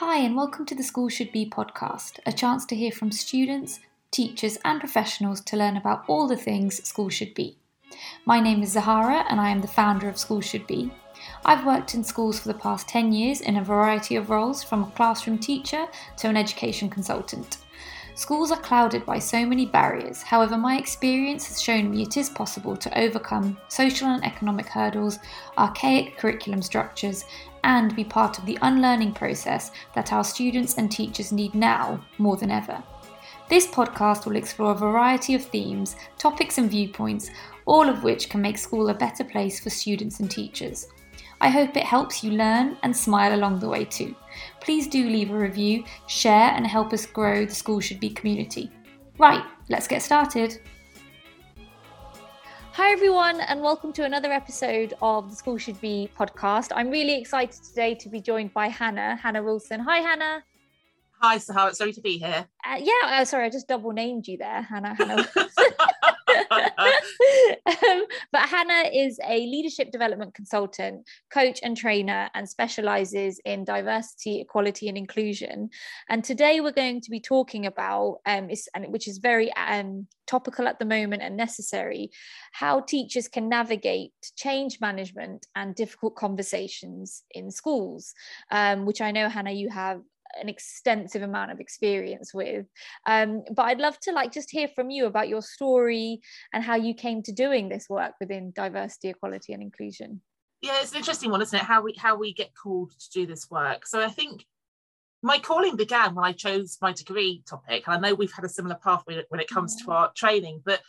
Hi, and welcome to the School Should Be podcast, a chance to hear from students, teachers, and professionals to learn about all the things school should be. My name is Zahara, and I am the founder of School Should Be. I've worked in schools for the past 10 years in a variety of roles, from a classroom teacher to an education consultant. Schools are clouded by so many barriers, however, my experience has shown me it is possible to overcome social and economic hurdles, archaic curriculum structures, and be part of the unlearning process that our students and teachers need now more than ever. This podcast will explore a variety of themes, topics, and viewpoints, all of which can make school a better place for students and teachers. I hope it helps you learn and smile along the way too. Please do leave a review, share, and help us grow the School Should Be community. Right, let's get started. Hi, everyone, and welcome to another episode of the School Should Be podcast. I'm really excited today to be joined by Hannah, Hannah Wilson. Hi, Hannah. Hi, Zahara. Sorry to be here. Uh, yeah, uh, sorry, I just double named you there, Hannah. Hannah. um, but Hannah is a leadership development consultant, coach, and trainer, and specializes in diversity, equality, and inclusion. And today we're going to be talking about, um, which is very um, topical at the moment and necessary, how teachers can navigate change management and difficult conversations in schools, um, which I know, Hannah, you have an extensive amount of experience with. Um, but i'd love to like just hear from you about your story and how you came to doing this work within diversity equality and inclusion. Yeah it's an interesting one isn't it? How we how we get called to do this work. So i think my calling began when i chose my degree topic and i know we've had a similar pathway when it comes to our training but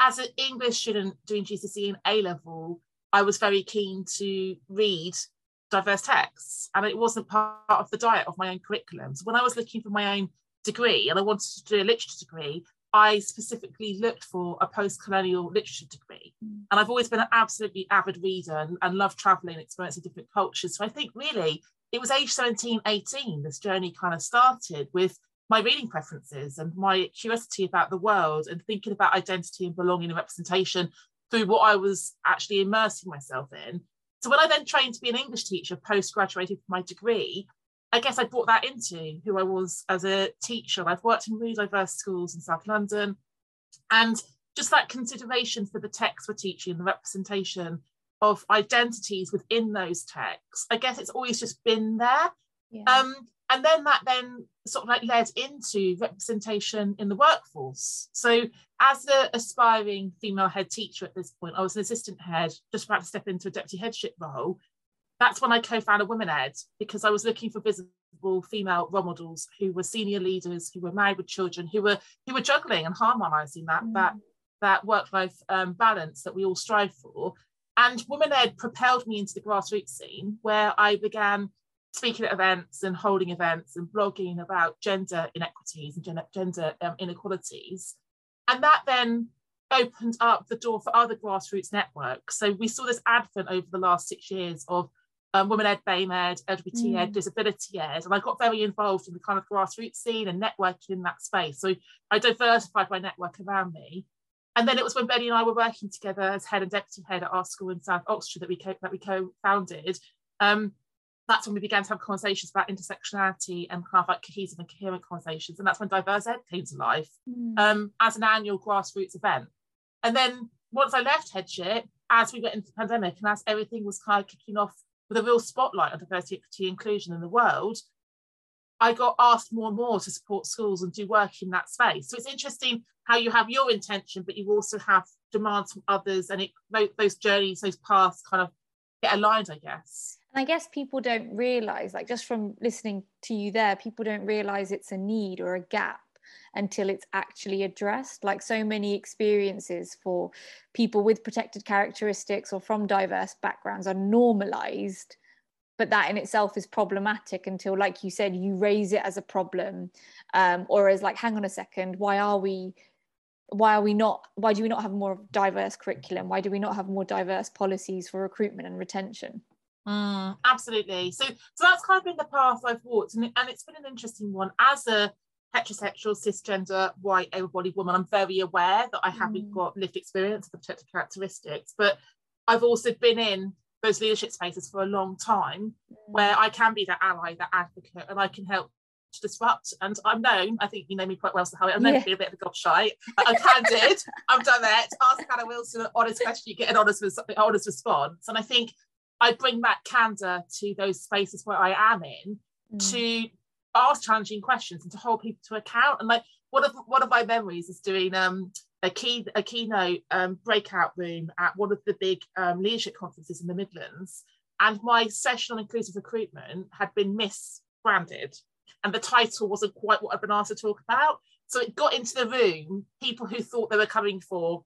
as an english student doing gcse and a level i was very keen to read diverse texts and it wasn't part of the diet of my own curriculum. So when i was looking for my own degree and i wanted to do a literature degree i specifically looked for a post-colonial literature degree. Mm. and i've always been an absolutely avid reader and, and love traveling and experiencing different cultures. So i think really it was age 17 18 this journey kind of started with my reading preferences and my curiosity about the world and thinking about identity and belonging and representation through what i was actually immersing myself in so when I then trained to be an English teacher post graduating from my degree, I guess I brought that into who I was as a teacher. I've worked in really diverse schools in South London, and just that consideration for the text we're teaching, the representation of identities within those texts. I guess it's always just been there. Yeah. Um, and then that then sort of like led into representation in the workforce. So as an aspiring female head teacher at this point, I was an assistant head, just about to step into a deputy headship role. That's when I co-founded Women Ed because I was looking for visible female role models who were senior leaders, who were married with children, who were who were juggling and harmonising that mm. that that work-life um, balance that we all strive for. And Women Ed propelled me into the grassroots scene where I began speaking at events and holding events and blogging about gender inequities and gender, gender um, inequalities. And that then opened up the door for other grassroots networks. So we saw this advent over the last six years of um, Women Ed, BAME Ed, LGBT mm. Ed, Disability Ed. And I got very involved in the kind of grassroots scene and networking in that space. So I diversified my network around me. And then it was when Bennie and I were working together as head and deputy head at our school in South Oxford that we co- that we co-founded. Um, that's when we began to have conversations about intersectionality and kind of like cohesive and coherent conversations. And that's when Diverse Ed came to life mm. um, as an annual grassroots event. And then once I left headship, as we went into the pandemic and as everything was kind of kicking off with a real spotlight on diversity, equity, inclusion in the world, I got asked more and more to support schools and do work in that space. So it's interesting how you have your intention, but you also have demands from others, and it those journeys, those paths, kind of get aligned, I guess. And I guess people don't realize, like just from listening to you there, people don't realize it's a need or a gap until it's actually addressed. Like so many experiences for people with protected characteristics or from diverse backgrounds are normalized, but that in itself is problematic until, like you said, you raise it as a problem um, or as like, hang on a second, why are we? Why are we not? Why do we not have more diverse curriculum? Why do we not have more diverse policies for recruitment and retention? Mm, absolutely. So, so that's kind of been the path I've walked, and, and it's been an interesting one. As a heterosexual, cisgender, white, able-bodied woman, I'm very aware that I haven't mm. got lived experience of the protected characteristics, but I've also been in those leadership spaces for a long time mm. where I can be that ally, that advocate, and I can help to disrupt. And I'm known, I think you know me quite well, so I'm known yeah. to be a bit of a gobshite. I'm candid, I've done direct. Ask Hannah Wilson an honest question, you get an honest, honest response. And I think I bring that candor to those spaces where I am in mm. to ask challenging questions and to hold people to account. And like one of one of my memories is doing um a key a keynote um, breakout room at one of the big um, leadership conferences in the Midlands, and my session on inclusive recruitment had been misbranded, and the title wasn't quite what I'd been asked to talk about. So it got into the room people who thought they were coming for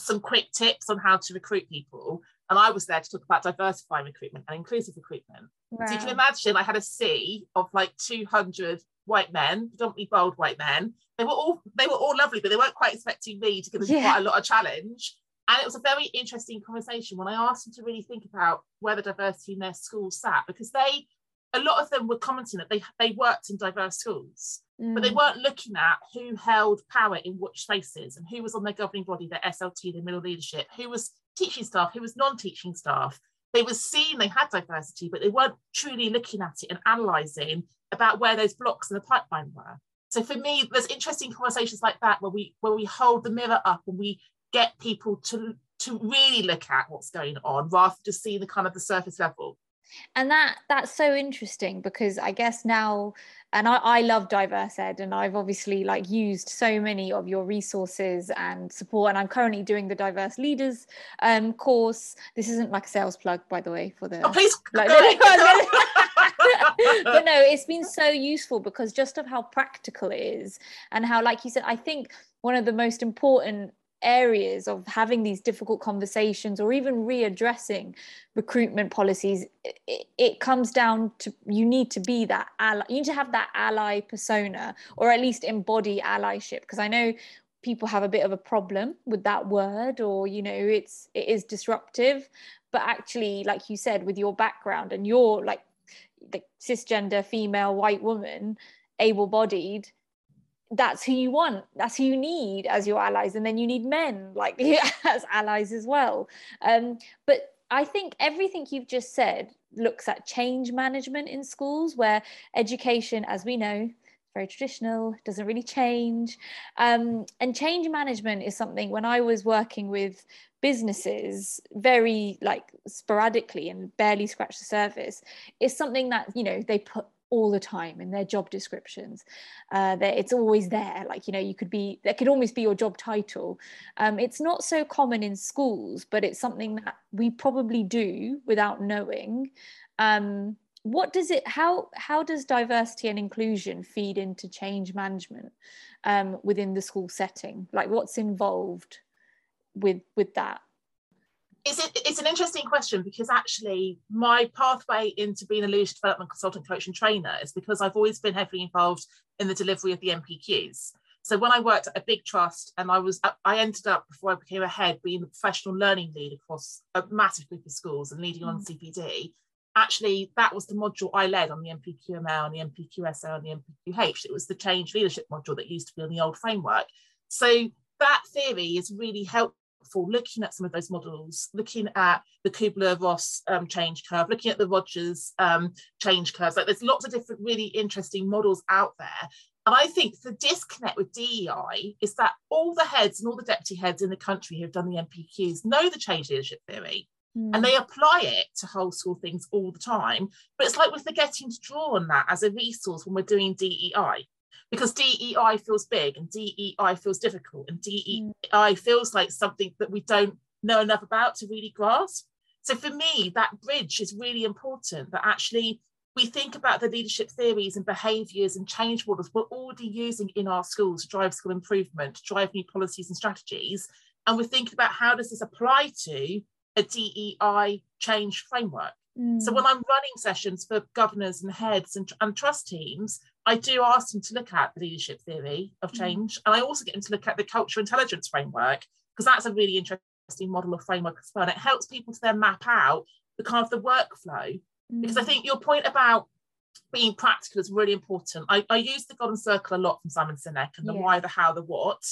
some quick tips on how to recruit people, and I was there to talk about diversifying recruitment and inclusive recruitment. Wow. So you can imagine I had a sea of like 200 white men, predominantly bold white men. They were all they were all lovely, but they weren't quite expecting me to give them yeah. quite a lot of challenge. And it was a very interesting conversation when I asked them to really think about where the diversity in their schools sat, because they a lot of them were commenting that they they worked in diverse schools, mm. but they mm. weren't looking at who held power in which spaces and who was on their governing body, their SLT, their middle leadership, who was teaching staff, who was non-teaching staff. They were seeing they had diversity, but they weren't truly looking at it and analysing about where those blocks in the pipeline were. So for me, there's interesting conversations like that where we where we hold the mirror up and we get people to to really look at what's going on rather than just seeing the kind of the surface level and that that's so interesting because i guess now and I, I love diverse ed and i've obviously like used so many of your resources and support and i'm currently doing the diverse leaders um course. This isn't like a sales plug by the way for the oh, please like, but no, it's been so useful because just of how practical it is and how, like you said, I think one of the most important areas of having these difficult conversations or even readdressing recruitment policies it, it, comes down to you need to be that ally you need to have that ally persona or at least embody allyship. Because i know people have a bit of a problem with that word or you know it's it is disruptive but actually like you said with your background and your like the cisgender female white woman able bodied that's who you want that's who you need as your allies and then you need men like as allies as well. Um, but i think everything you've just said looks at change management in schools where education as we know very traditional doesn't really change. Um, and change management is something when i was working with businesses very like sporadically and barely scratch the surface is something that you know they put all the time in their job descriptions. Uh, that it's always there like you know you could be that could almost be your job title. Um, it's not so common in schools but it's something that we probably do without knowing. Um, what does it how how does diversity and inclusion feed into change management um, within the school setting? Like what's involved with with that it's, it's an interesting question because actually my pathway into being a leadership development consultant coach and trainer is because i've always been heavily involved in the delivery of the npqs so when i worked at a big trust and i was i ended up before i became a head being the professional learning lead across a massive group of schools and leading on mm. cpd actually that was the module I led on the NPQML and the NPQSL and the NPQH. It was the change leadership module that used to be on the old framework. So that theory has really helpful looking at some of those models, looking at the Kubler-Ross um, change curve, looking at the Rogers um, change curves. Like there's lots of different really interesting models out there. And I think the disconnect with DEI is that all the heads and all the deputy heads in the country who have done the NPQs know the change leadership theory Mm. And they apply it to whole school things all the time. But it's like we're forgetting to draw on that as a resource when we're doing DEI. Because DEI feels big and DEI feels difficult and DEI mm. feels like something that we don't know enough about to really grasp. So for me, that bridge is really important that actually we think about the leadership theories and behaviours and change models we're already using in our schools to drive school improvement, to drive new policies and strategies. And we're thinking about how does this apply to a DEI change framework. Mm. So when I'm running sessions for governors and heads and, and, trust teams, I do ask them to look at the leadership theory of mm. change. And I also get them to look at the culture intelligence framework, because that's a really interesting model of framework as well. And it helps people to then map out the kind of the workflow. Mm. Because I mm. think your point about being practical is really important. I, I use the golden circle a lot from Simon Sinek and the yeah. why, the how, the what.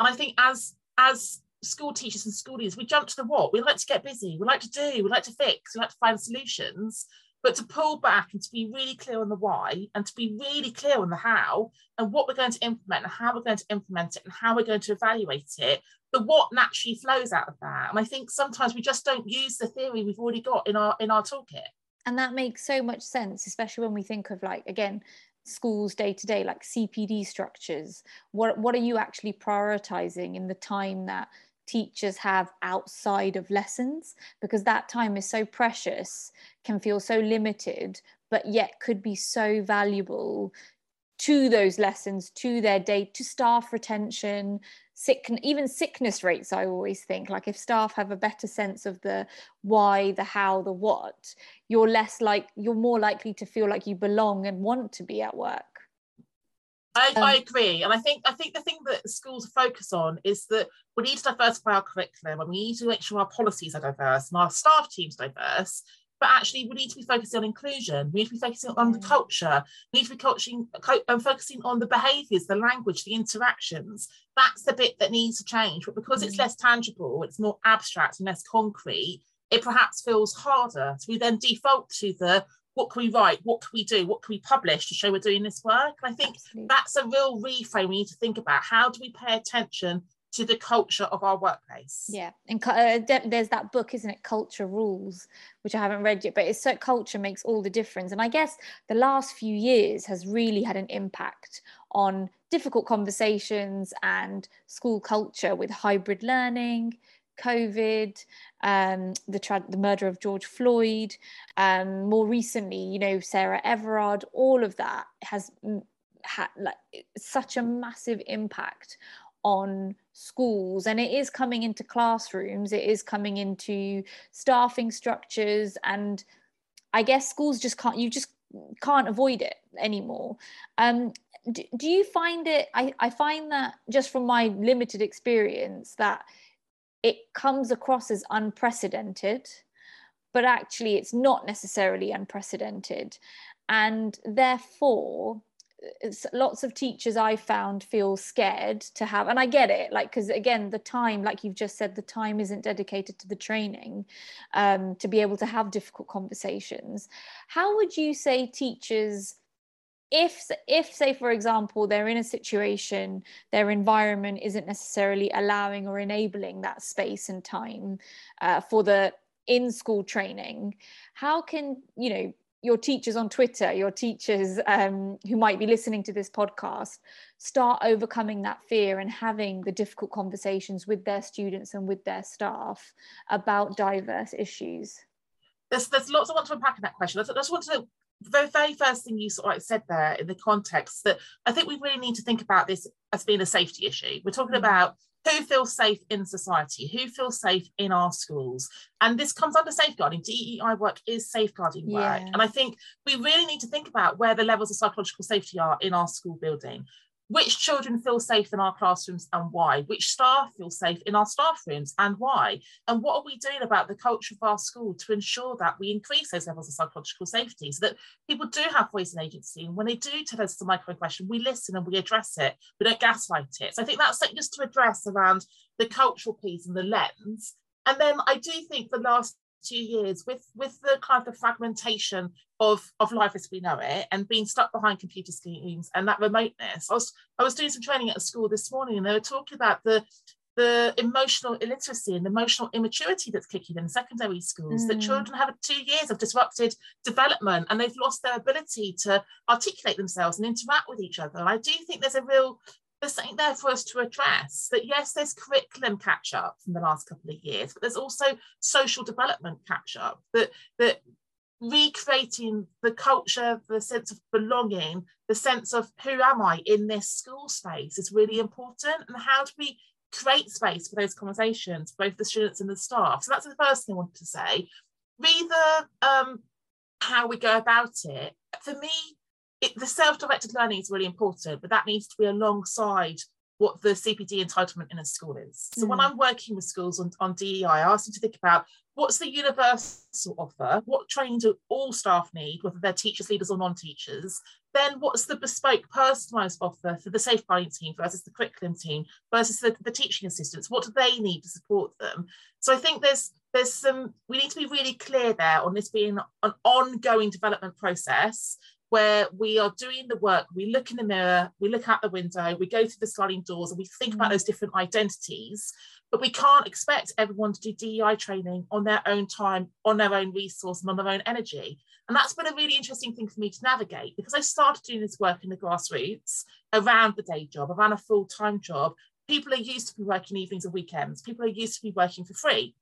And I think as as school teachers and school leaders, we jump to the what? We like to get busy, we like to do, we like to fix, we like to find solutions. But to pull back and to be really clear on the why and to be really clear on the how and what we're going to implement and how we're going to implement it and how we're going to evaluate it, the what naturally flows out of that. And I think sometimes we just don't use the theory we've already got in our in our toolkit. And that makes so much sense, especially when we think of like again schools day to day like cpd structures what what are you actually prioritizing in the time that teachers have outside of lessons because that time is so precious can feel so limited but yet could be so valuable to those lessons to their day to staff retention sick even sickness rates i always think. Like if staff have a better sense of the why the how the what you're less like you're more likely to feel like you belong and want to be at work I, um, I, agree, and I think I think the thing that schools focus on is that we need to diversify our curriculum, and we need to make sure our policies are diverse and our staff teams diverse. But actually, we need to be focusing on inclusion. We need to be focusing on the culture. We need to be coaching and um, focusing on the behaviours, the language, the interactions. That's the bit that needs to change. But because it's mm. less tangible, it's more abstract and less concrete. It perhaps feels harder. So we then default to the what can we write? What can we do? What can we publish to show we're doing this work? And I think Absolutely. that's a real reframe we need to think about. How do we pay attention to the culture of our workplace? Yeah, and uh, there's that book, isn't it? Culture Rules, which I haven't read yet, but it's so culture makes all the difference. And I guess the last few years has really had an impact on difficult conversations and school culture with hybrid learning COVID, um, the, the murder of George Floyd, um, more recently, you know, Sarah Everard, all of that has had like such a massive impact on schools. And it is coming into classrooms it is coming into staffing structures and i guess schools just can't you just can't avoid it anymore. Um, do, do you find it I, I find that just from my limited experience that it comes across as unprecedented, but actually it's not necessarily unprecedented. And therefore, lots of teachers I found feel scared to have, and I get it, like, because again, the time, like you've just said, the time isn't dedicated to the training um, to be able to have difficult conversations. How would you say teachers if if say for example they're in a situation their environment isn't necessarily allowing or enabling that space and time uh, for the in school training how can you know your teachers on twitter your teachers um, who might be listening to this podcast start overcoming that fear and having the difficult conversations with their students and with their staff about diverse issues there's, there's lots I want to unpack in that question. I just want to the very first thing you sort of said there in the context that I think we really need to think about this as being a safety issue. We're talking mm. about who feels safe in society, who feels safe in our schools. And this comes under safeguarding. DEI work is safeguarding work. Yeah. And I think we really need to think about where the levels of psychological safety are in our school building which children feel safe in our classrooms and why, which staff feel safe in our staff rooms and why, and what are we doing about the culture of our school to ensure that we increase those levels of psychological safety so that people do have voice and agency. And when they do tell us a question, we listen and we address it, we don't gaslight it. So I think that's something just to address around the cultural piece and the lens. And then I do think the last two years with with the kind of the fragmentation of of life as we know it and being stuck behind computer screens and that remoteness i was i was doing some training at a school this morning and they were talking about the the emotional illiteracy and emotional immaturity that's kicking in secondary schools mm. that children have two years of disrupted development and they've lost their ability to articulate themselves and interact with each other and i do think there's a real there's something there for us to address. That yes there's curriculum catch up from the last couple of years but there's also social development catch up that that recreating the culture the sense of belonging the sense of who am i in this school space is really important. And how do we create space for those conversations both the students and the staff? So that's the first thing i wanted to say. Re the um, how we go about it. For me it, the self-directed learning is really important, but that needs to be alongside what the CPD entitlement in a school is. So mm. when hmm. I'm working with schools on, on DEI, I ask them to think about what's the universal offer, what training do all staff need, whether they're teachers, leaders, or non-teachers. Then what's the bespoke personalised offer for the safeguarding team versus the curriculum team versus the, the teaching assistants? What do they need to support them? So I think there's there's some we need to be really clear there on this being an ongoing development process where we are doing the work, we look in the mirror, we look out the window, we go through the sliding doors and we think about mm. those different identities. But we can't expect everyone to do DEI training on their own time, on their own resource, and on their own energy. And that's been a really interesting thing for me to navigate because I started doing this work in the grassroots around the day job, around a full time job. People are used to be working evenings and weekends, people are used to be working for free.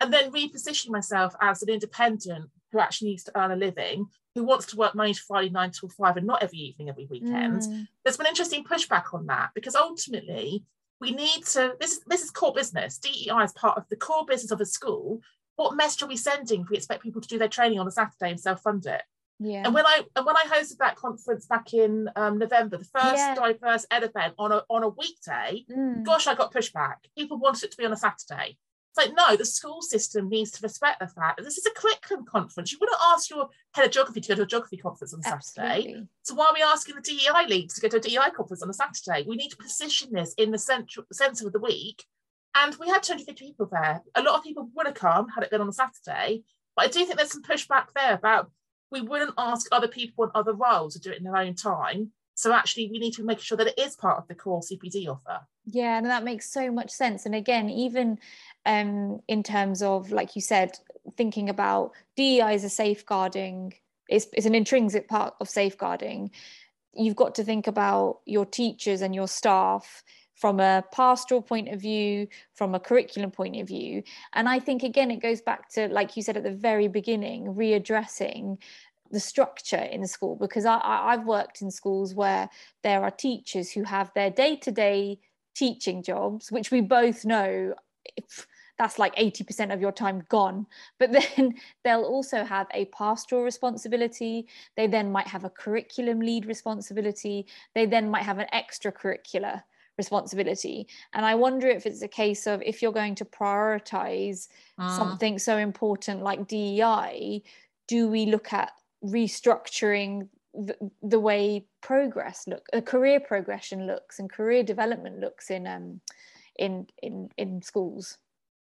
And then repositioning myself as an independent who actually needs to earn a living who wants to work Monday to Friday, nine till five, and not every evening, every weekend. Mm. There's been interesting pushback on that because ultimately we need to. This is this is core business. DEI is part of the core business of a school. What message are we sending if we expect people to do their training on a Saturday and self-fund it? Yeah. And when I and when I hosted that conference back in um, November, the first yeah. diverse ed event on a on a weekday, mm. gosh, I got pushback. People wanted it to be on a Saturday. It's like, no, the school system needs to respect the fact that this is a curriculum conference. You wouldn't ask your head of geography to go to a geography conference on Saturday. So why are we asking the DEI leads to go to a DEI conference on a Saturday? We need to position this in the central center of the week. And we had 250 people there. A lot of people would have come had it been on a Saturday. But I do think there's some pushback there about we wouldn't ask other people in other roles to do it in their own time. So actually, we need to make sure that it is part of the core CPD offer. Yeah, and that makes so much sense. And again, even um, in terms of, like you said, thinking about DEI as a safeguarding, it's, it's an intrinsic part of safeguarding. You've got to think about your teachers and your staff from a pastoral point of view, from a curriculum point of view. And I think, again, it goes back to, like you said at the very beginning, readdressing the structure in the school because I, I've worked in schools where there are teachers who have their day to day teaching jobs, which we both know that's like 80% of your time gone. But then they'll also have a pastoral responsibility. They then might have a curriculum lead responsibility. They then might have an extracurricular responsibility. And I wonder if it's a case of if you're going to prioritize uh. something so important like DEI, do we look at restructuring the, the way progress look, a career progression looks, and career development looks in um, in in in schools?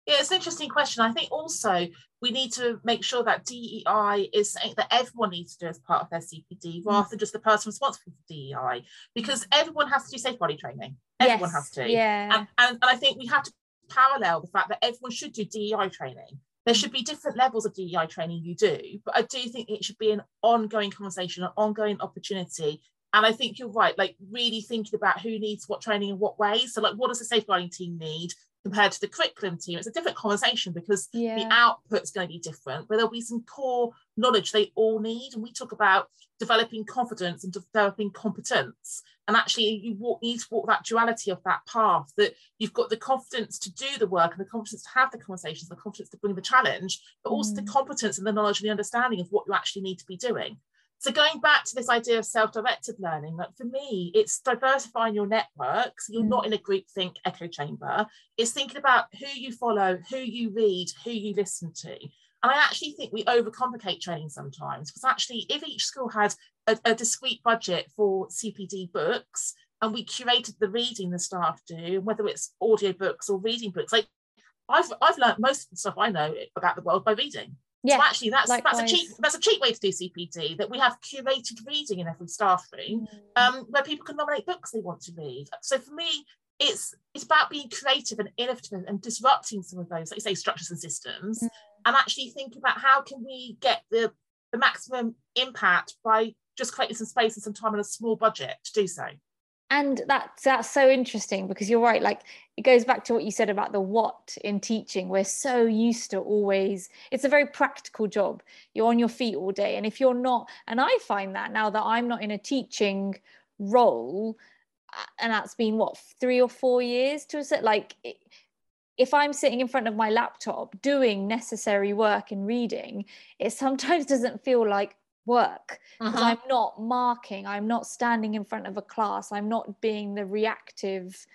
Yeah, it's an interesting question. I think also we need to make sure that DEI is something that everyone needs to do as part of their CPD mm. rather than just the person responsible for DEI, because everyone has to do safe body training. Everyone yes, has to. Yeah. And, and, and I think we have to parallel the fact that everyone should do DEI training there should be different levels of DEI training you do, but I do think it should be an ongoing conversation, an ongoing opportunity. And I think you're right, like really thinking about who needs what training in what way. So, like, what does the safeguarding team need compared to the curriculum team? It's a different conversation because yeah. the output's going to be different, but there'll be some core knowledge they all need. And we talk about developing confidence and developing competence and actually you walk, need to walk that duality of that path that you've got the confidence to do the work and the confidence to have the conversations the confidence to bring the challenge but also mm. the competence and the knowledge and the understanding of what you actually need to be doing so going back to this idea of self-directed learning like for me it's diversifying your networks. you're mm. not in a group think echo chamber it's thinking about who you follow who you read who you listen to and I actually think we overcomplicate training sometimes because actually, if each school had a, a discrete budget for CPD books and we curated the reading the staff do, whether it's audio books or reading books, like I've I've learned most of the stuff I know about the world by reading. Yeah, so actually that's likewise. that's a cheap that's a cheap way to do CPD that we have curated reading in every staff room mm. um, where people can nominate books they want to read. So for me, it's it's about being creative and innovative and disrupting some of those, like you say, structures and systems, mm. and actually think about how can we get the the maximum impact by just creating some space and some time and a small budget to do so and that's that's so interesting because you're right like it goes back to what you said about the what in teaching. We're so used to always it's a very practical job. You're on your feet all day. And if you're not and i find that now that i'm not in a teaching role and that's been what three or four years to a set like if i'm sitting in front of my laptop doing necessary work and reading it sometimes doesn't feel like work because uh-huh. I'm not marking, I'm not standing in front of a class, I'm not being the reactive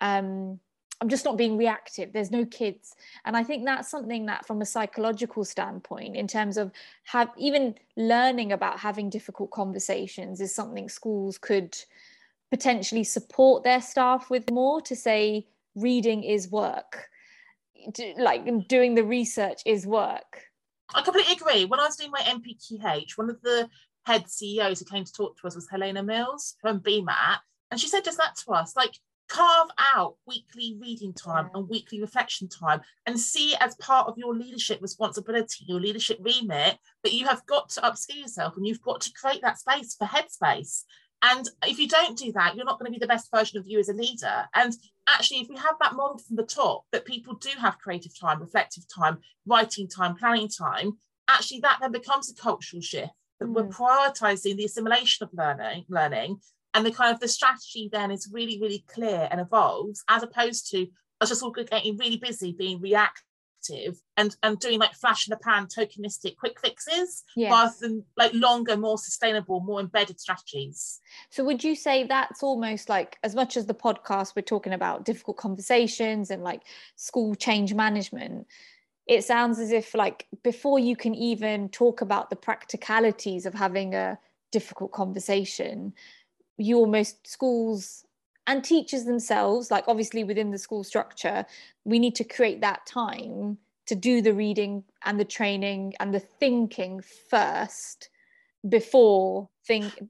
um, I'm just not being reactive. There's no kids. And I think that's something that from a psychological standpoint, in terms of have even learning about having difficult conversations is something schools could potentially support their staff with more to say reading is work. Like doing the research is work. I completely agree. When I was doing my NPQH, one of the head CEOs who came to talk to us was Helena Mills from BMAT. And she said just that to us like, carve out weekly reading time yeah. and weekly reflection time and see as part of your leadership responsibility your leadership remit that you have got to upskill yourself and you've got to create that space for headspace and if you don't do that you're not going to be the best version of you as a leader and actually if we have that model from the top that people do have creative time reflective time writing time planning time actually that then becomes a cultural shift that mm. we're prioritizing the assimilation of learning learning and the kind of the strategy then is really really clear and evolves as opposed to us just all getting really busy being reactive and and doing like flash in the pan tokenistic quick fixes yes. rather than like longer more sustainable more embedded strategies so would you say that's almost like as much as the podcast we're talking about difficult conversations and like school change management it sounds as if like before you can even talk about the practicalities of having a difficult conversation you almost schools and teachers themselves like obviously within the school structure we need to create that time to do the reading and the training and the thinking first before think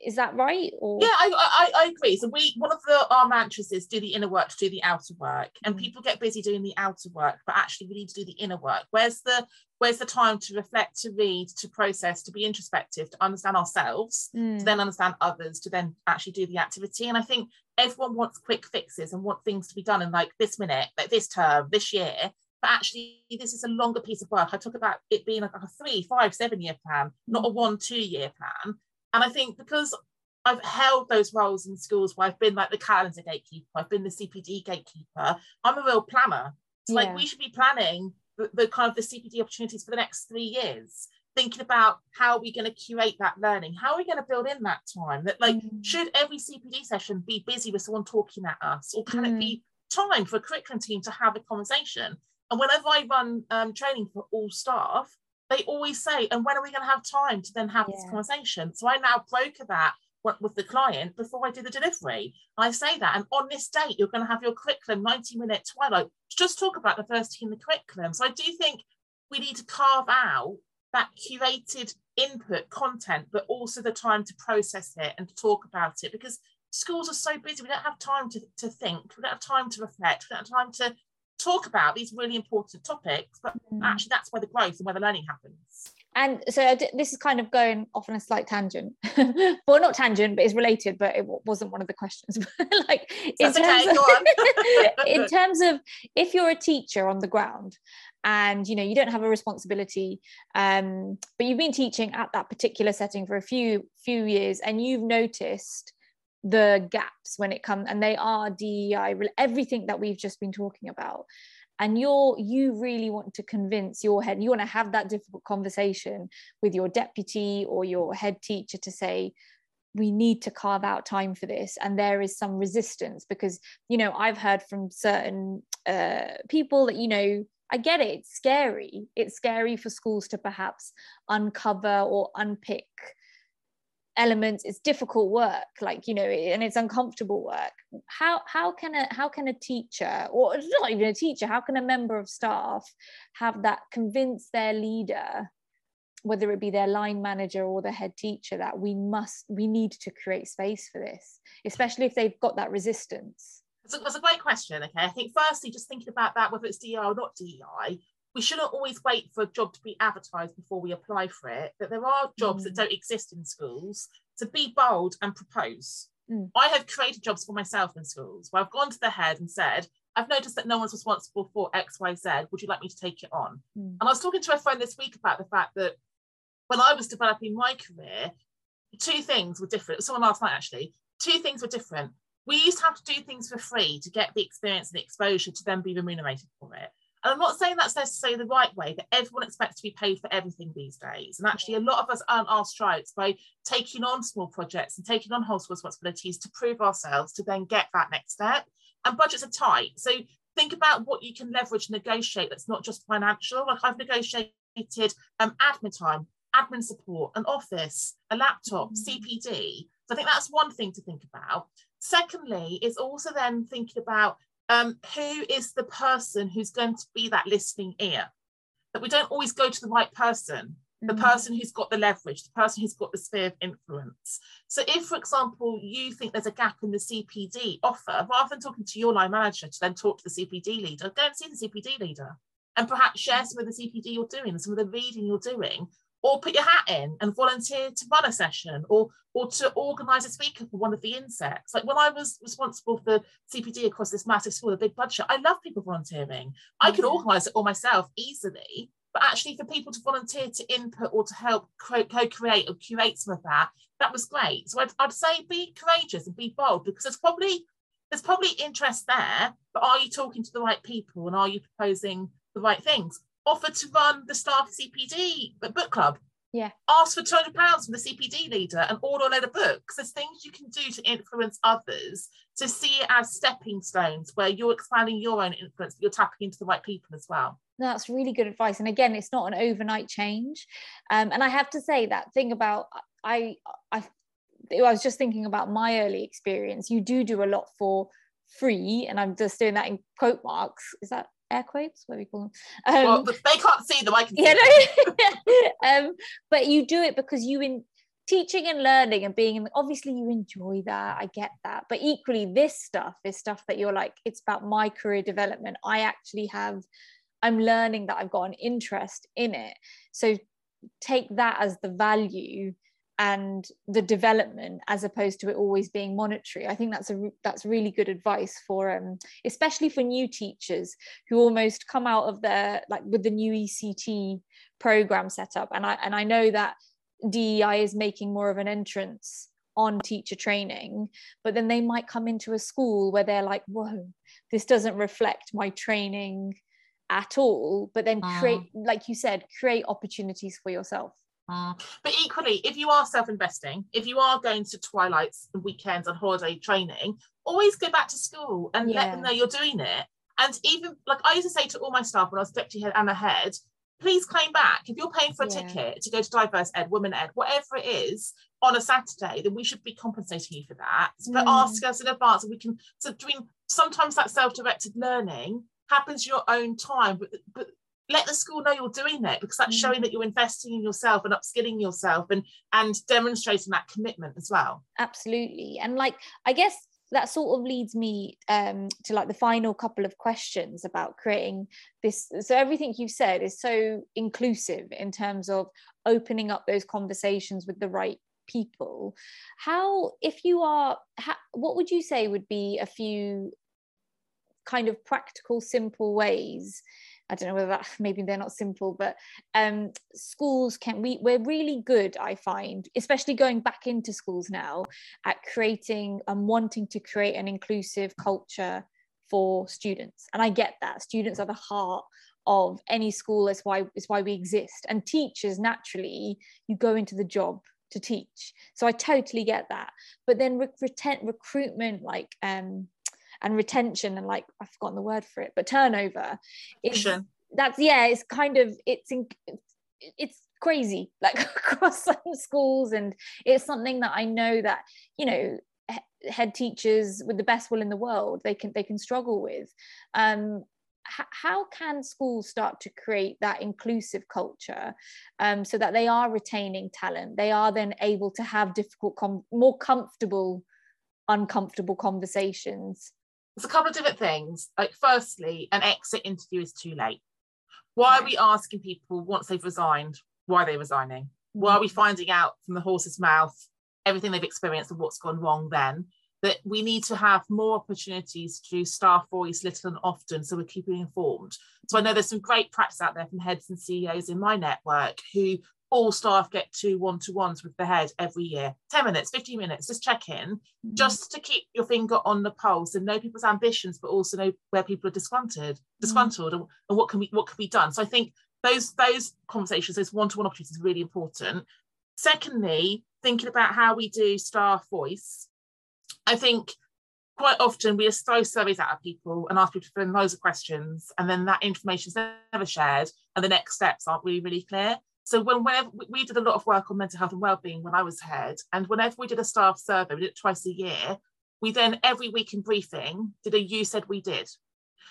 is that right or? Yeah I, I, I agree. So we one of the our mantras is do the inner work to do the outer work and mm. people get busy doing the outer work but actually we need to do the inner work. Where's the where's the time to reflect to read to process to be introspective to understand ourselves mm. to then understand others to then actually do the activity? And i think everyone wants quick fixes and want things to be done in like this minute like this term this year but actually this is a longer piece of work. I talk about it being like a three five seven year plan not a one two year plan and I think because I've held those roles in schools where I've been like the calendar gatekeeper, I've been the CPD gatekeeper, I'm a real planner. So yeah. like we should be planning the, the, kind of the CPD opportunities for the next three years, thinking about how are we going to curate that learning? How are we going to build in that time? That like mm. should every CPD session be busy with someone talking at us, or can mm. it be time for a curriculum team to have a conversation? And whenever I run um, training for all staff, they always say, and when are we going to have time to then have yeah. this conversation? So I now broker that with the client before I do the delivery. I say that, and on this date, you're going to have your curriculum 90 minute twilight. Just talk about the first in the curriculum. So I do think we need to carve out that curated input content, but also the time to process it and to talk about it because schools are so busy. We don't have time to, to think, we don't have time to reflect, we don't have time to talk about these really important topics, but mm. actually that's where the growth and where the learning happens. And so this is kind of going off on a slight tangent. well, not tangent, but it's related, but it wasn't one of the questions. like in terms, okay, of, in terms of if you're a teacher on the ground and you know you don't have a responsibility um, but you've been teaching at that particular setting for a few few years and you've noticed the gaps when it comes and they are DEI everything that we've just been talking about. And you're you really want to convince your head you want to have that difficult conversation with your deputy or your head teacher to say we need to carve out time for this and there is some resistance because you know i've heard from certain uh, people that you know i get it it's scary. It's scary for schools to perhaps uncover or unpick elements it's difficult work like you know and it's uncomfortable work. How how can a how can a teacher or not even a teacher how can a member of staff have that convince their leader whether it be their line manager or the head teacher that we must we need to create space for this especially if they've got that resistance? That's a, a great question okay? I think firstly just thinking about that whether it's dei or not dei we shouldn't always wait for a job to be advertised before we apply for it. That there are jobs mm. that don't exist in schools. To be bold and propose. Mm. I have created jobs for myself in schools where I've gone to the head and said, I've noticed that no one's responsible for X, Y, Z. Would you like me to take it on? Mm. And I was talking to a friend this week about the fact that when I was developing my career, two things were different. Someone last night actually, two things were different. We used to have to do things for free to get the experience and the exposure to then be remunerated for it. And I'm not saying that's necessarily the right way, but everyone expects to be paid for everything these days. And actually, a lot of us earn our stripes by taking on small projects and taking on whole responsibilities to prove ourselves to then get that next step. And budgets are tight. So think about what you can leverage, and negotiate that's not just financial. Like I've negotiated um, admin time, admin support, an office, a laptop, mm-hmm. CPD. So I think that's one thing to think about. Secondly, is also then thinking about um, who is the person who's going to be that listening ear. That we don't always go to the right person, the mm-hmm. person who's got the leverage, the person who's got the sphere of influence. So, if, for example, you think there's a gap in the CPD offer, rather than talking to your line manager to then talk to the CPD leader, go and see the CPD leader and perhaps share some of the CPD you're doing, some of the reading you're doing, or put your hat in and volunteer to run a session or or to organise a speaker for one of the insets. Like when I was responsible for CPD across this massive school, a big budget, I love people volunteering. I could mm-hmm. organise it all myself easily, but actually for people to volunteer to input or to help co-create or curate some of that, that was great. So I'd, I'd say be courageous and be bold because there's probably there's probably interest there, but are you talking to the right people and are you proposing the right things? Offer to run the staff CPD book club yeah. Ask for £200 from the CPD leader and order a load of books. There's things you can do to influence others, to see it as stepping stones where you're expanding your own influence, you're tapping into the right people as well. That's really good advice. And again, it's not an overnight change. Um, and I have to say that thing about I I I was just thinking about my early experience. You do do a lot for free, and I'm just doing that in quote marks. Is that air quotes what do we call them. Um, well they can't see them i can yeah, no. um, but you do it because you in teaching and learning and being in obviously you enjoy that i get that. But equally this stuff is stuff that you're like it's about my career development. I actually have i'm learning that i've got an interest in it. So take that as the value and the development as opposed to it always being monetary. I think that's a that's really good advice for um especially for new teachers who almost come out of their like with the new ect program set up. And i and i know that dei is making more of an entrance on teacher training but then they might come into a school where they're like whoa this doesn't reflect my training at all but then create uh. like you said create opportunities for yourself Mm. But equally, if you are self-investing, if you are going to twilights and weekends and holiday training, always go back to school and yeah. let them know you're doing it. And even like I used to say to all my staff when I was deputy head and a head, please claim back. If you're paying for a yeah. ticket to go to diverse ed, women ed, whatever it is, on a Saturday, then we should be compensating you for that. But mm. ask us in advance and we can so doing sometimes that self-directed learning happens your own time, but but let the school know you're doing it because that's showing mm. that you're investing in yourself and upskilling yourself and and demonstrating that commitment as well. Absolutely. And like i guess that sort of leads me um, to like the final couple of questions about creating this. So everything you've said is so inclusive in terms of opening up those conversations with the right people. How if you are how, what would you say would be a few kind of practical simple ways I don't know whether that maybe they're not simple, but um, schools can we we're really good, I find, especially going back into schools now, at creating and wanting to create an inclusive culture for students. And I get that students are the heart of any school. It's why it's why we exist. And teachers naturally, you go into the job to teach. So I totally get that. But then re- recruitment, like um, and retention and like I've forgotten the word for it, but turnover. Is, that's yeah, it's kind of it's in, it's crazy like across some schools and it's something that I know that you know head teachers with the best will in the world they can they can struggle with um how can schools start to create that inclusive culture um, so that they are retaining talent they are then able to have difficult com- more comfortable uncomfortable conversations there's a couple of different things. Like, firstly, an exit interview is too late. Why are we asking people once they've resigned why they're resigning? Why are we finding out from the horse's mouth everything they've experienced and what's gone wrong then? That we need to have more opportunities to do staff voice little and often so we're keeping informed. So I know there's some great practice out there from heads and CEOs in my network who all staff get two one-to-ones with the head every year. 10 minutes 15 minutes just check in mm-hmm. just to keep your finger on the pulse and know people's ambitions but also know where people are disgruntled mm-hmm. disgruntled and, and what can be what can be done. So i think those those conversations those one-to-one opportunities is really important. Secondly thinking about how we do staff voice. I think quite often we just throw surveys out at people and ask people to fill in loads of questions and then that information is never shared and the next steps aren't really really clear so when we did a lot of work on mental health and well-being when I was head, and whenever we did a staff survey, we did it twice a year. We then every week in briefing did a you said we did.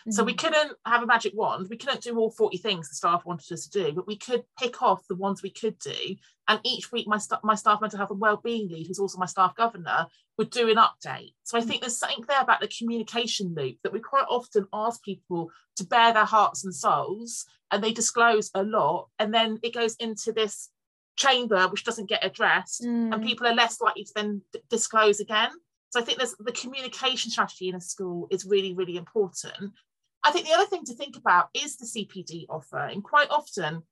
Mm-hmm. So we mm-hmm. couldn't have a magic wand. We couldn't do all 40 things the staff wanted us to do, but we could pick off the ones we could do. And each week, my, st- my staff mental health and wellbeing lead, who's also my staff governor, would do an update. So I think there's something there about the communication loop that we quite often ask people to bare their hearts and souls and they disclose a lot and then it goes into this chamber which doesn't get addressed mm. and people are less likely to then d- disclose again so i think there's the communication strategy in a school is really really important i think the other thing to think about is the cpd offer and quite often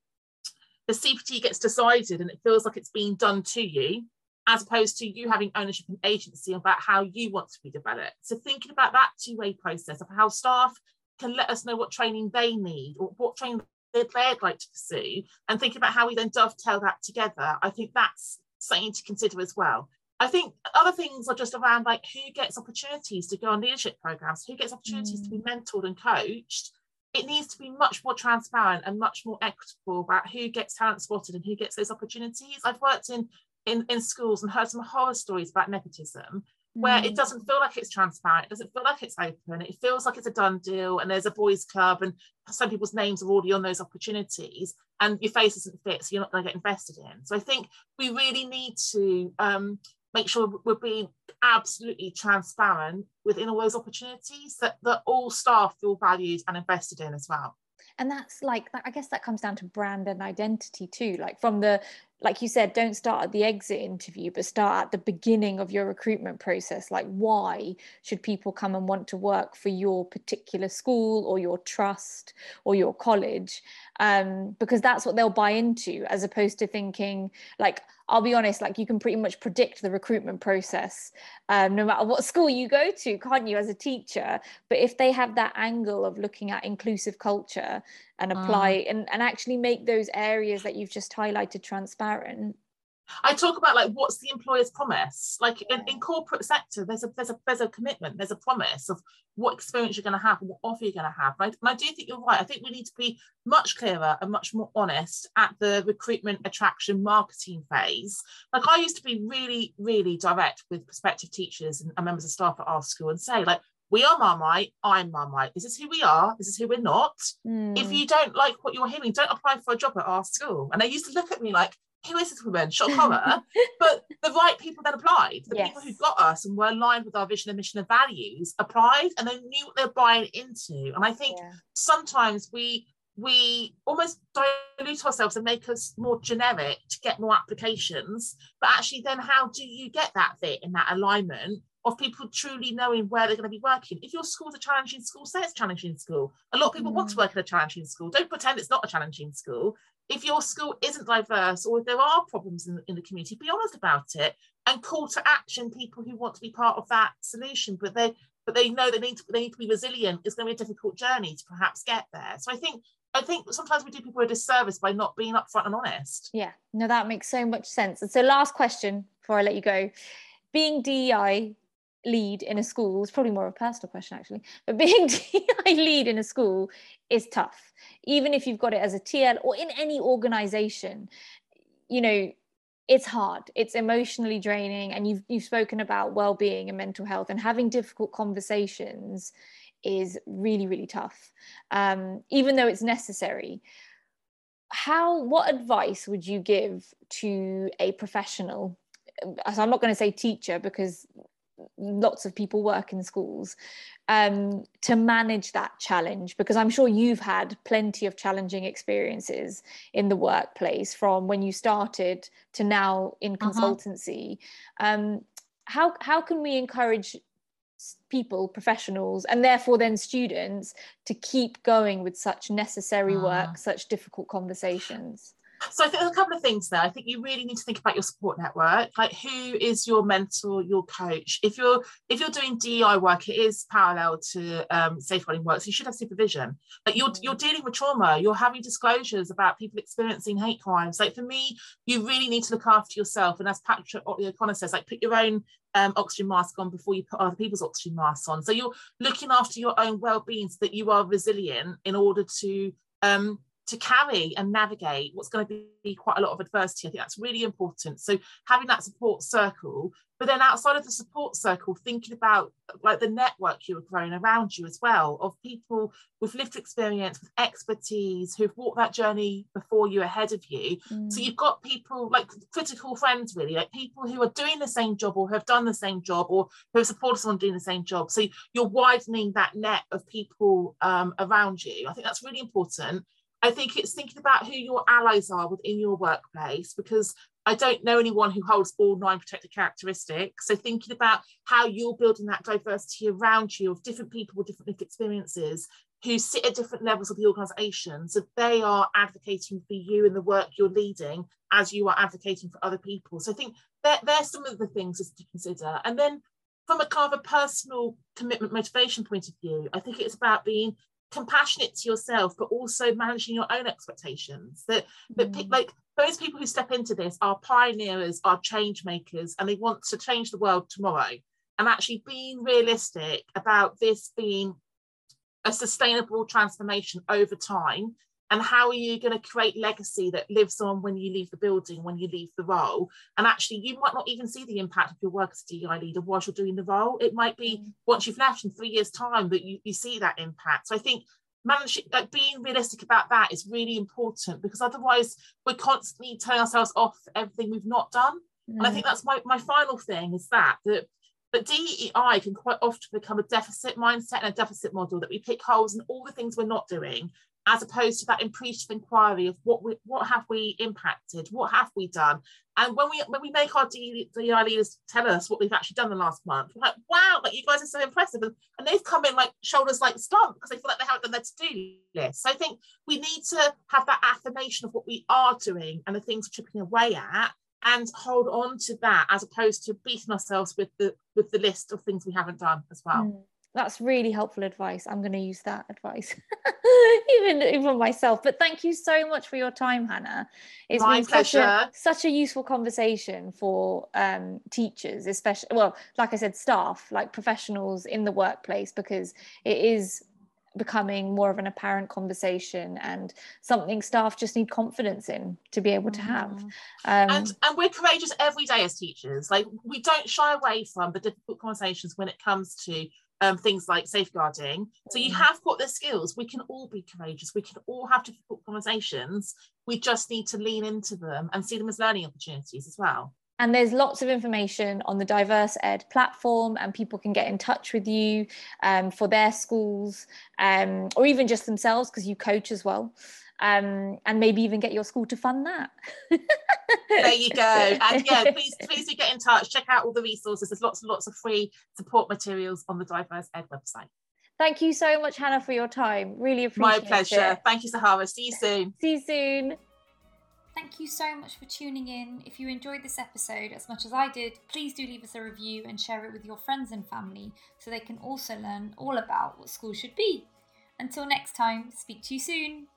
the CPD gets decided and it feels like it's being done to you as opposed to you having ownership and agency about how you want to be developed. So thinking about that two-way process of how staff can let us know what training they need or what training they'd like to pursue and think about how we then dovetail that together i think that's something to consider as well i think other things are just around like who gets opportunities to go on leadership programs who gets opportunities mm. to be mm. mentored and coached it needs to be much more transparent and much more equitable about who gets talent spotted and who gets those opportunities i've worked in in, in schools and heard some horror stories about nepotism where it mm. doesn't feel like it's transparent, it doesn't feel like it's open, it feels like it's a done deal and there's a boys' club and some people's names are already on those opportunities and your face isn't fit, so you're not going to get invested in. So I think we really need to um, make sure we're being absolutely transparent within all those opportunities that, that all staff feel valued and invested in as well. And that's like i guess that comes down to brand and identity too like from the like you said don't start at the exit interview but start at the beginning of your recruitment process. Like why should people come and want to work for your particular school or your trust or your college? Um, because that's what they'll buy into as opposed to thinking like I'll be honest, like you can pretty much predict the recruitment process um, no matter what school you go to, can't you, as a teacher? But if they have that angle of looking at inclusive culture and apply mm. and, and actually make those areas that you've just highlighted transparent, I talk about like what's the employer's promise. Like in, in corporate sector, there's a there's a there's a commitment, there's a promise of what experience you're going to have what offer you're going to have. Right? And I do think you're right. I think we need to be much clearer and much more honest at the recruitment, attraction, marketing phase. Like I used to be really, really direct with prospective teachers and, and members of staff at our school and say like, we are Marmite, I'm Marmite. This is who we are, this is who we're not. Mm. If hmm. you don't like what you're hearing, don't apply for a job at our school. And they used to look at me like, who is this woman? Shock horror. but the right people then applied. The yes. people who got us and were aligned with our vision and mission and values applied and they knew what they were buying into. And I think yeah. sometimes we we almost dilute ourselves and make us more generic to get more applications. But actually, then how do you get that fit in that alignment of people truly knowing where they're going to be working? If your school's a challenging school, say it's challenging school. A lot of people mm. want to mm. work in a challenging school. Don't pretend it's not a challenging school if your school isn't diverse or if there are problems in, in the community, be honest about it and call to action people who want to be part of that solution. But they but they know they need to they need to be resilient. It's going to be a difficult journey to perhaps get there. So I think I think sometimes we do people a disservice by not being upfront and honest. Yeah, no, that makes so much sense. And so last question before I let you go. Being DEI lead in a school is probably more of a personal question actually but being DEI lead in a school is tough. Even if you've got it as a TL or in any organization you know it's hard. It's emotionally draining and you've you've spoken about well-being and mental health and having difficult conversations is really really tough um, even though it's necessary. How what advice would you give to a professional? So i'm not going to say teacher because lots of people work in schools um, to manage that challenge because i'm sure you've had plenty of challenging experiences in the workplace from when you started to now in uh-huh. consultancy uh-huh. um, how how can we encourage people professionals and therefore then students to keep going with such necessary uh-huh. work such difficult conversations So I think there's a couple of things there. I think you really need to think about your support network. Like who is your mentor, your coach? If you're if you're doing DEI work, it is parallel to um, safeguarding work. So you should have supervision. Like you're you're dealing with trauma. You're having disclosures about people experiencing hate crimes. Like for me, you really need to look after yourself. And as Patrick O'Connor says, like put your own um, oxygen mask on before you put other people's oxygen masks on. So you're looking after your own well-being so that you are resilient in order to um, to carry and navigate what's going to be quite a lot of adversity. I think that's really important. So having that support circle, but then outside of the support circle, thinking about like the network you are growing around you as well of people with lived experience, with expertise, who've walked that journey before you, ahead of you. Mm. So you've got people like critical friends, really, like people who are doing the same job or have done the same job or who have supported someone doing the same job. So you're widening that net of people um, around you. I think that's really important. I think it's thinking about who your allies are within your workplace because I don't know anyone who holds all nine protected characteristics. So thinking about how you're building that diversity around you of different people with different experiences who sit at different levels of the organisation. So they are advocating for you and the work you're leading as you are advocating for other people. So I think that there's some of the things to consider. And then from a kind of a personal commitment motivation point of view, I think it's about being compassionate to yourself but also managing your own expectations that that mm. like those people who step into this are pioneers are change makers and they want to change the world tomorrow and actually being realistic about this being a sustainable transformation over time and how are you going to create legacy that lives on when you leave the building when you leave the role and actually you might not even see the impact of your work as a DEI leader whilst you're doing the role it might be mm. once you've left in three years time that you, you see that impact so I think managing like being realistic about that is really important because otherwise we're constantly telling ourselves off everything we've not done mm. and I mm. think that's my, my final thing is that that but DEI can quite often become a deficit mindset and a deficit model that we pick holes in all the things we're not doing as opposed to that appreciative inquiry of what we, what have we impacted, what have we done, and when we when we make our DEI leaders tell us what we've actually done the last month, we're like, wow, like you guys are so impressive, and, and they've come in like shoulders like stomp because they feel like they haven't done their to do list. So I think we need to have that affirmation of what we are doing and the things we're chipping away at, and hold on to that as opposed to beating ourselves with the with the list of things we haven't done as well. Mm that's really helpful advice. I'm going to use that advice even even myself. But thank you so much for your time hannah. It's My been such a, such a useful conversation for um, teachers especially well like i said staff like professionals in the workplace because it is becoming more of an apparent conversation and something staff just need confidence in to be able to have. Mm. um, and and we're courageous every day as teachers. Like we don't shy away from the difficult conversations when it comes to um, things like safeguarding. So you mm. have got the skills. We can all be courageous. We can all have difficult conversations. We just need to lean into them and see them as learning opportunities as well. And there's lots of information on the DiverseEd platform, and people can get in touch with you um, for their schools um, or even just themselves because you coach as well um, and maybe even get your school to fund that. there you go. And yeah, please, please do get in touch. Check out all the resources. There's lots and lots of free support materials on the DiverseEd website. Thank you so much, Hannah, for your time. Really appreciate it. My pleasure. It. Thank you, Zahara. See you soon. See you soon. Thank you so much for tuning in. If you enjoyed this episode as much as I did, please do leave us a review and share it with your friends and family so they can also learn all about what school should be. Until next time, speak to you soon.